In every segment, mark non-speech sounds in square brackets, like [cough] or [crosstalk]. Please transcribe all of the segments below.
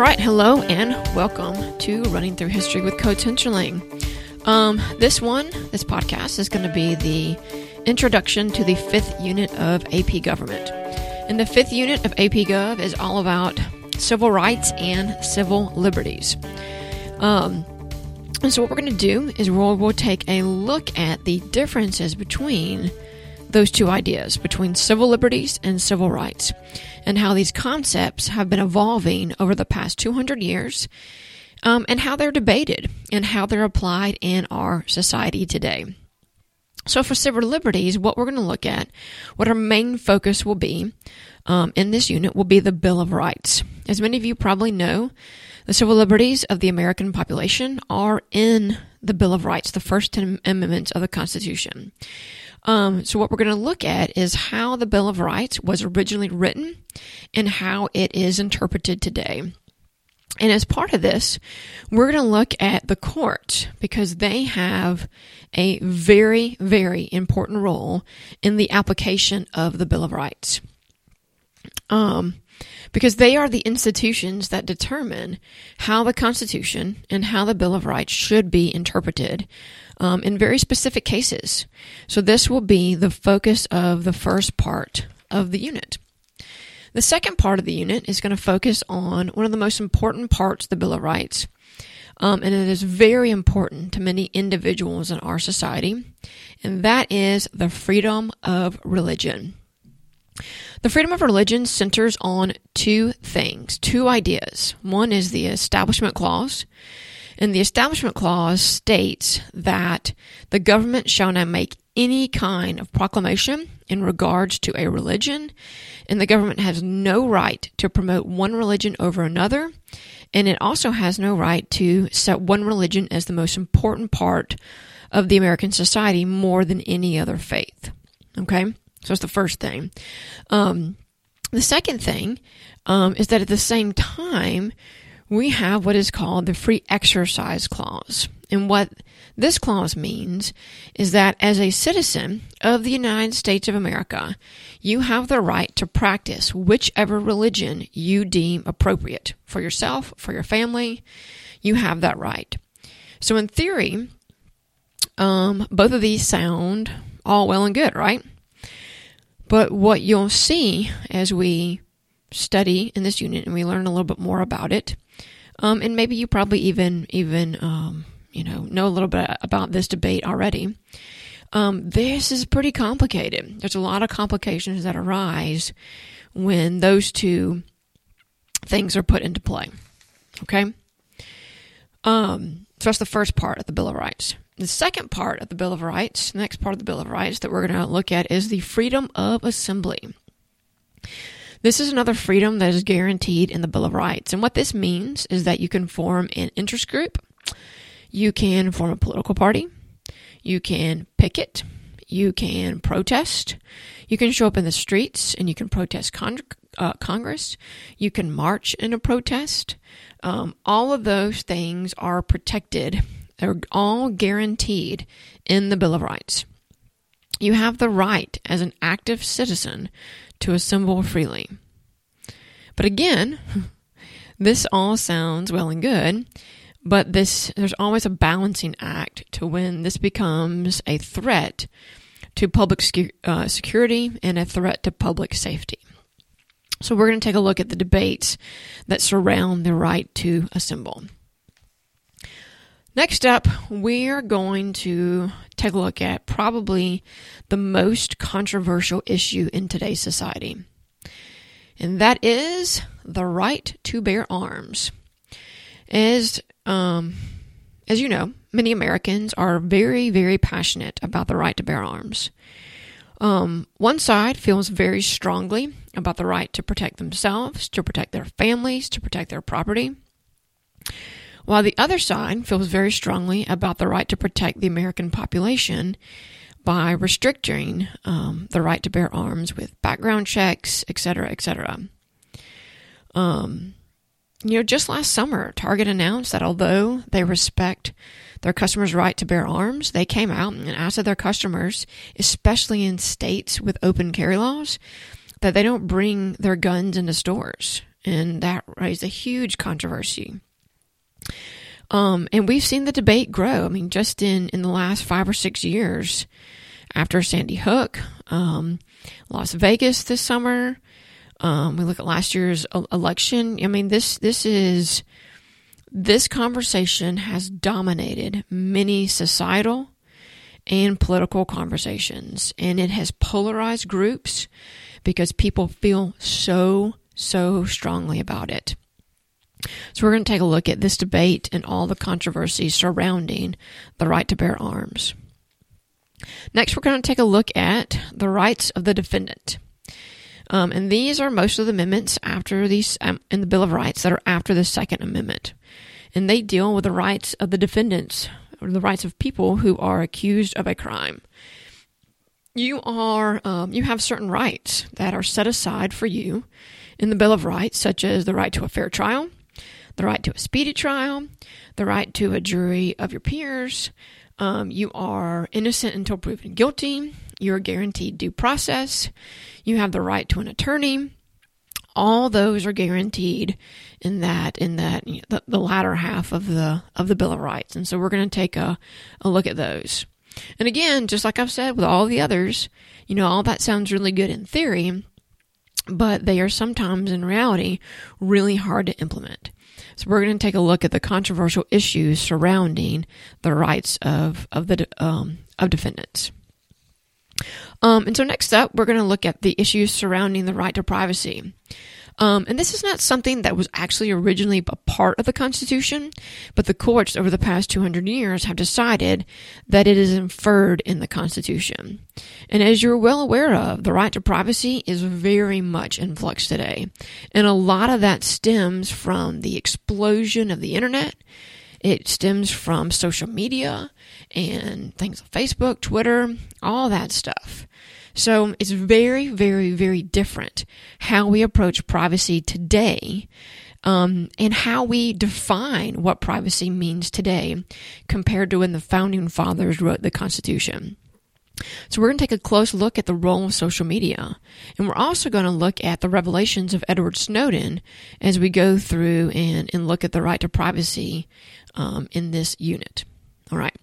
All right, hello and welcome to Running Through History with Coach Hinterling. Um, this one, this podcast, is going to be the introduction to the fifth unit of AP Government. And the fifth unit of AP Gov is all about civil rights and civil liberties. Um, and so, what we're going to do is we'll, we'll take a look at the differences between those two ideas, between civil liberties and civil rights, and how these concepts have been evolving over the past 200 years, um, and how they're debated and how they're applied in our society today. So, for civil liberties, what we're going to look at, what our main focus will be um, in this unit, will be the Bill of Rights. As many of you probably know, the civil liberties of the American population are in the Bill of Rights, the first 10 amendments of the Constitution. Um, so, what we're going to look at is how the Bill of Rights was originally written and how it is interpreted today. And as part of this, we're going to look at the courts because they have a very, very important role in the application of the Bill of Rights. Um, because they are the institutions that determine how the Constitution and how the Bill of Rights should be interpreted um, in very specific cases. So, this will be the focus of the first part of the unit. The second part of the unit is going to focus on one of the most important parts of the Bill of Rights. Um, and it is very important to many individuals in our society, and that is the freedom of religion. The freedom of religion centers on two things, two ideas. One is the Establishment Clause, and the Establishment Clause states that the government shall not make any kind of proclamation in regards to a religion, and the government has no right to promote one religion over another, and it also has no right to set one religion as the most important part of the American society more than any other faith. Okay? So that's the first thing. Um, the second thing um, is that at the same time, we have what is called the Free Exercise Clause. And what this clause means is that as a citizen of the United States of America, you have the right to practice whichever religion you deem appropriate for yourself, for your family. You have that right. So, in theory, um, both of these sound all well and good, right? But what you'll see as we study in this unit and we learn a little bit more about it um, and maybe you probably even even um, you know know a little bit about this debate already. Um, this is pretty complicated. There's a lot of complications that arise when those two things are put into play. Okay. Um, so that's the first part of the Bill of Rights. The second part of the Bill of Rights, the next part of the Bill of Rights that we're going to look at is the freedom of assembly. This is another freedom that is guaranteed in the Bill of Rights. And what this means is that you can form an interest group, you can form a political party, you can picket, you can protest, you can show up in the streets and you can protest con- uh, Congress, you can march in a protest. Um, all of those things are protected, they're all guaranteed in the Bill of Rights. You have the right as an active citizen to assemble freely. But again, [laughs] this all sounds well and good, but this there's always a balancing act to when this becomes a threat to public uh, security and a threat to public safety. So we're going to take a look at the debates that surround the right to assemble. Next up, we are going to take a look at probably the most controversial issue in today's society, and that is the right to bear arms. As um, as you know, many Americans are very, very passionate about the right to bear arms. Um, one side feels very strongly about the right to protect themselves, to protect their families, to protect their property while the other side feels very strongly about the right to protect the American population by restricting um, the right to bear arms with background checks, etc., etc. Um, you know, just last summer, Target announced that although they respect their customers' right to bear arms, they came out and asked their customers, especially in states with open carry laws, that they don't bring their guns into stores. and that raised a huge controversy. Um, and we've seen the debate grow. I mean, just in, in the last five or six years, after Sandy Hook, um, Las Vegas this summer, um, we look at last year's election. I mean, this this is this conversation has dominated many societal and political conversations, and it has polarized groups because people feel so so strongly about it. So we're going to take a look at this debate and all the controversies surrounding the right to bear arms. Next, we're going to take a look at the rights of the defendant. Um, and these are most of the amendments after these um, in the Bill of Rights that are after the Second Amendment, and they deal with the rights of the defendants or the rights of people who are accused of a crime. You are um, you have certain rights that are set aside for you in the Bill of Rights, such as the right to a fair trial, the right to a speedy trial, the right to a jury of your peers. Um, you are innocent until proven guilty. You're guaranteed due process. You have the right to an attorney. All those are guaranteed in that in that you know, the, the latter half of the of the Bill of Rights. And so we're going to take a, a look at those. And again, just like I've said with all the others, you know, all that sounds really good in theory, but they are sometimes in reality really hard to implement. So we're going to take a look at the controversial issues surrounding the rights of of the um, of defendants. Um, and so next up, we're going to look at the issues surrounding the right to privacy. Um, and this is not something that was actually originally a part of the Constitution, but the courts over the past 200 years have decided that it is inferred in the Constitution. And as you're well aware of, the right to privacy is very much in flux today. And a lot of that stems from the explosion of the internet. It stems from social media and things like Facebook, Twitter, all that stuff. So it's very, very, very different how we approach privacy today um, and how we define what privacy means today compared to when the founding fathers wrote the Constitution. So we're going to take a close look at the role of social media. And we're also going to look at the revelations of Edward Snowden as we go through and, and look at the right to privacy um, in this unit. All right.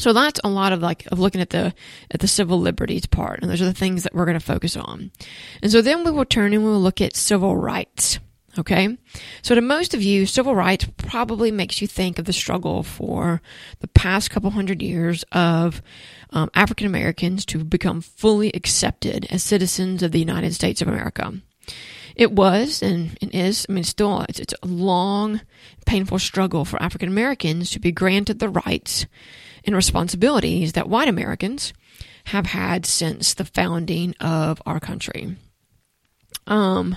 So that's a lot of like of looking at the at the civil liberties part, and those are the things that we're going to focus on. And so then we will turn and we will look at civil rights. Okay, so to most of you, civil rights probably makes you think of the struggle for the past couple hundred years of um, African Americans to become fully accepted as citizens of the United States of America. It was and, and is, I mean, still, it's, it's a long, painful struggle for African Americans to be granted the rights and responsibilities that white Americans have had since the founding of our country. Um,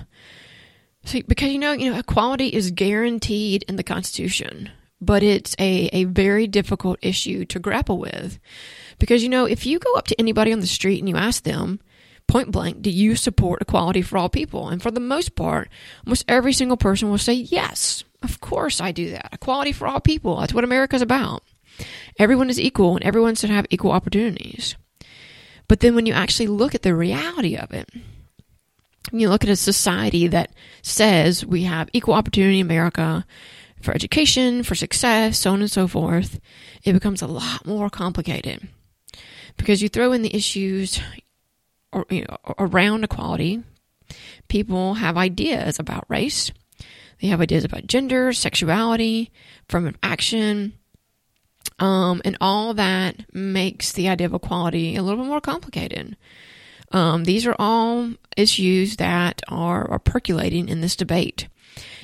see, because you know, you know, equality is guaranteed in the Constitution, but it's a, a very difficult issue to grapple with. Because, you know, if you go up to anybody on the street and you ask them, point blank, do you support equality for all people? And for the most part, almost every single person will say, yes, of course I do that. Equality for all people. That's what America's about. Everyone is equal and everyone should have equal opportunities. But then when you actually look at the reality of it, you look at a society that says we have equal opportunity in America for education, for success, so on and so forth, it becomes a lot more complicated. Because you throw in the issues around equality, people have ideas about race, they have ideas about gender, sexuality, affirmative action, um, and all that makes the idea of equality a little bit more complicated. Um, these are all issues that are, are percolating in this debate.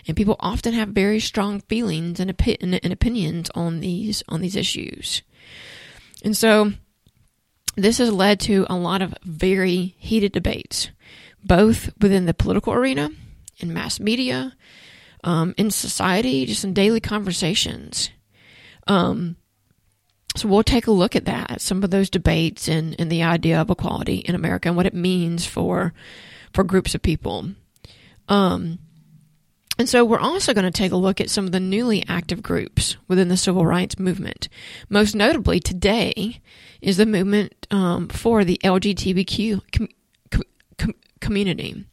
And people often have very strong feelings and, opi- and opinions on these on these issues. And so this has led to a lot of very heated debates, both within the political arena, in mass media, um, in society, just in daily conversations. Um, so we'll take a look at that, some of those debates and, and the idea of equality in America and what it means for for groups of people. Um, and so we're also going to take a look at some of the newly active groups within the civil rights movement. Most notably today is the movement um, for the LGBTQ com- com- community.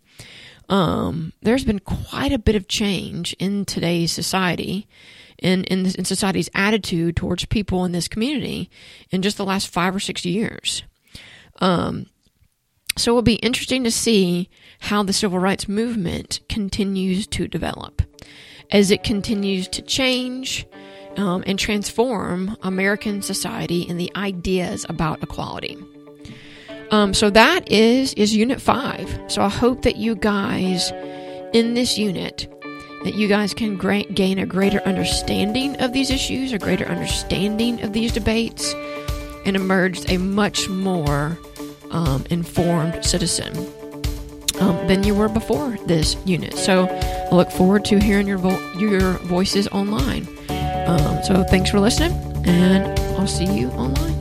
um, there's been quite a bit of change in today's society in, in, in society's attitude towards people in this community in just the last five or six years. Um, so it will be interesting to see how the civil rights movement continues to develop as it continues to change um, and transform American society and the ideas about equality. Um, so that is is Unit Five. So I hope that you guys in this unit that you guys can gain a greater understanding of these issues, a greater understanding of these debates, and emerge a much more um, informed citizen um, than you were before this unit. So I look forward to hearing your vo- your voices online. Um, so thanks for listening, and I'll see you online.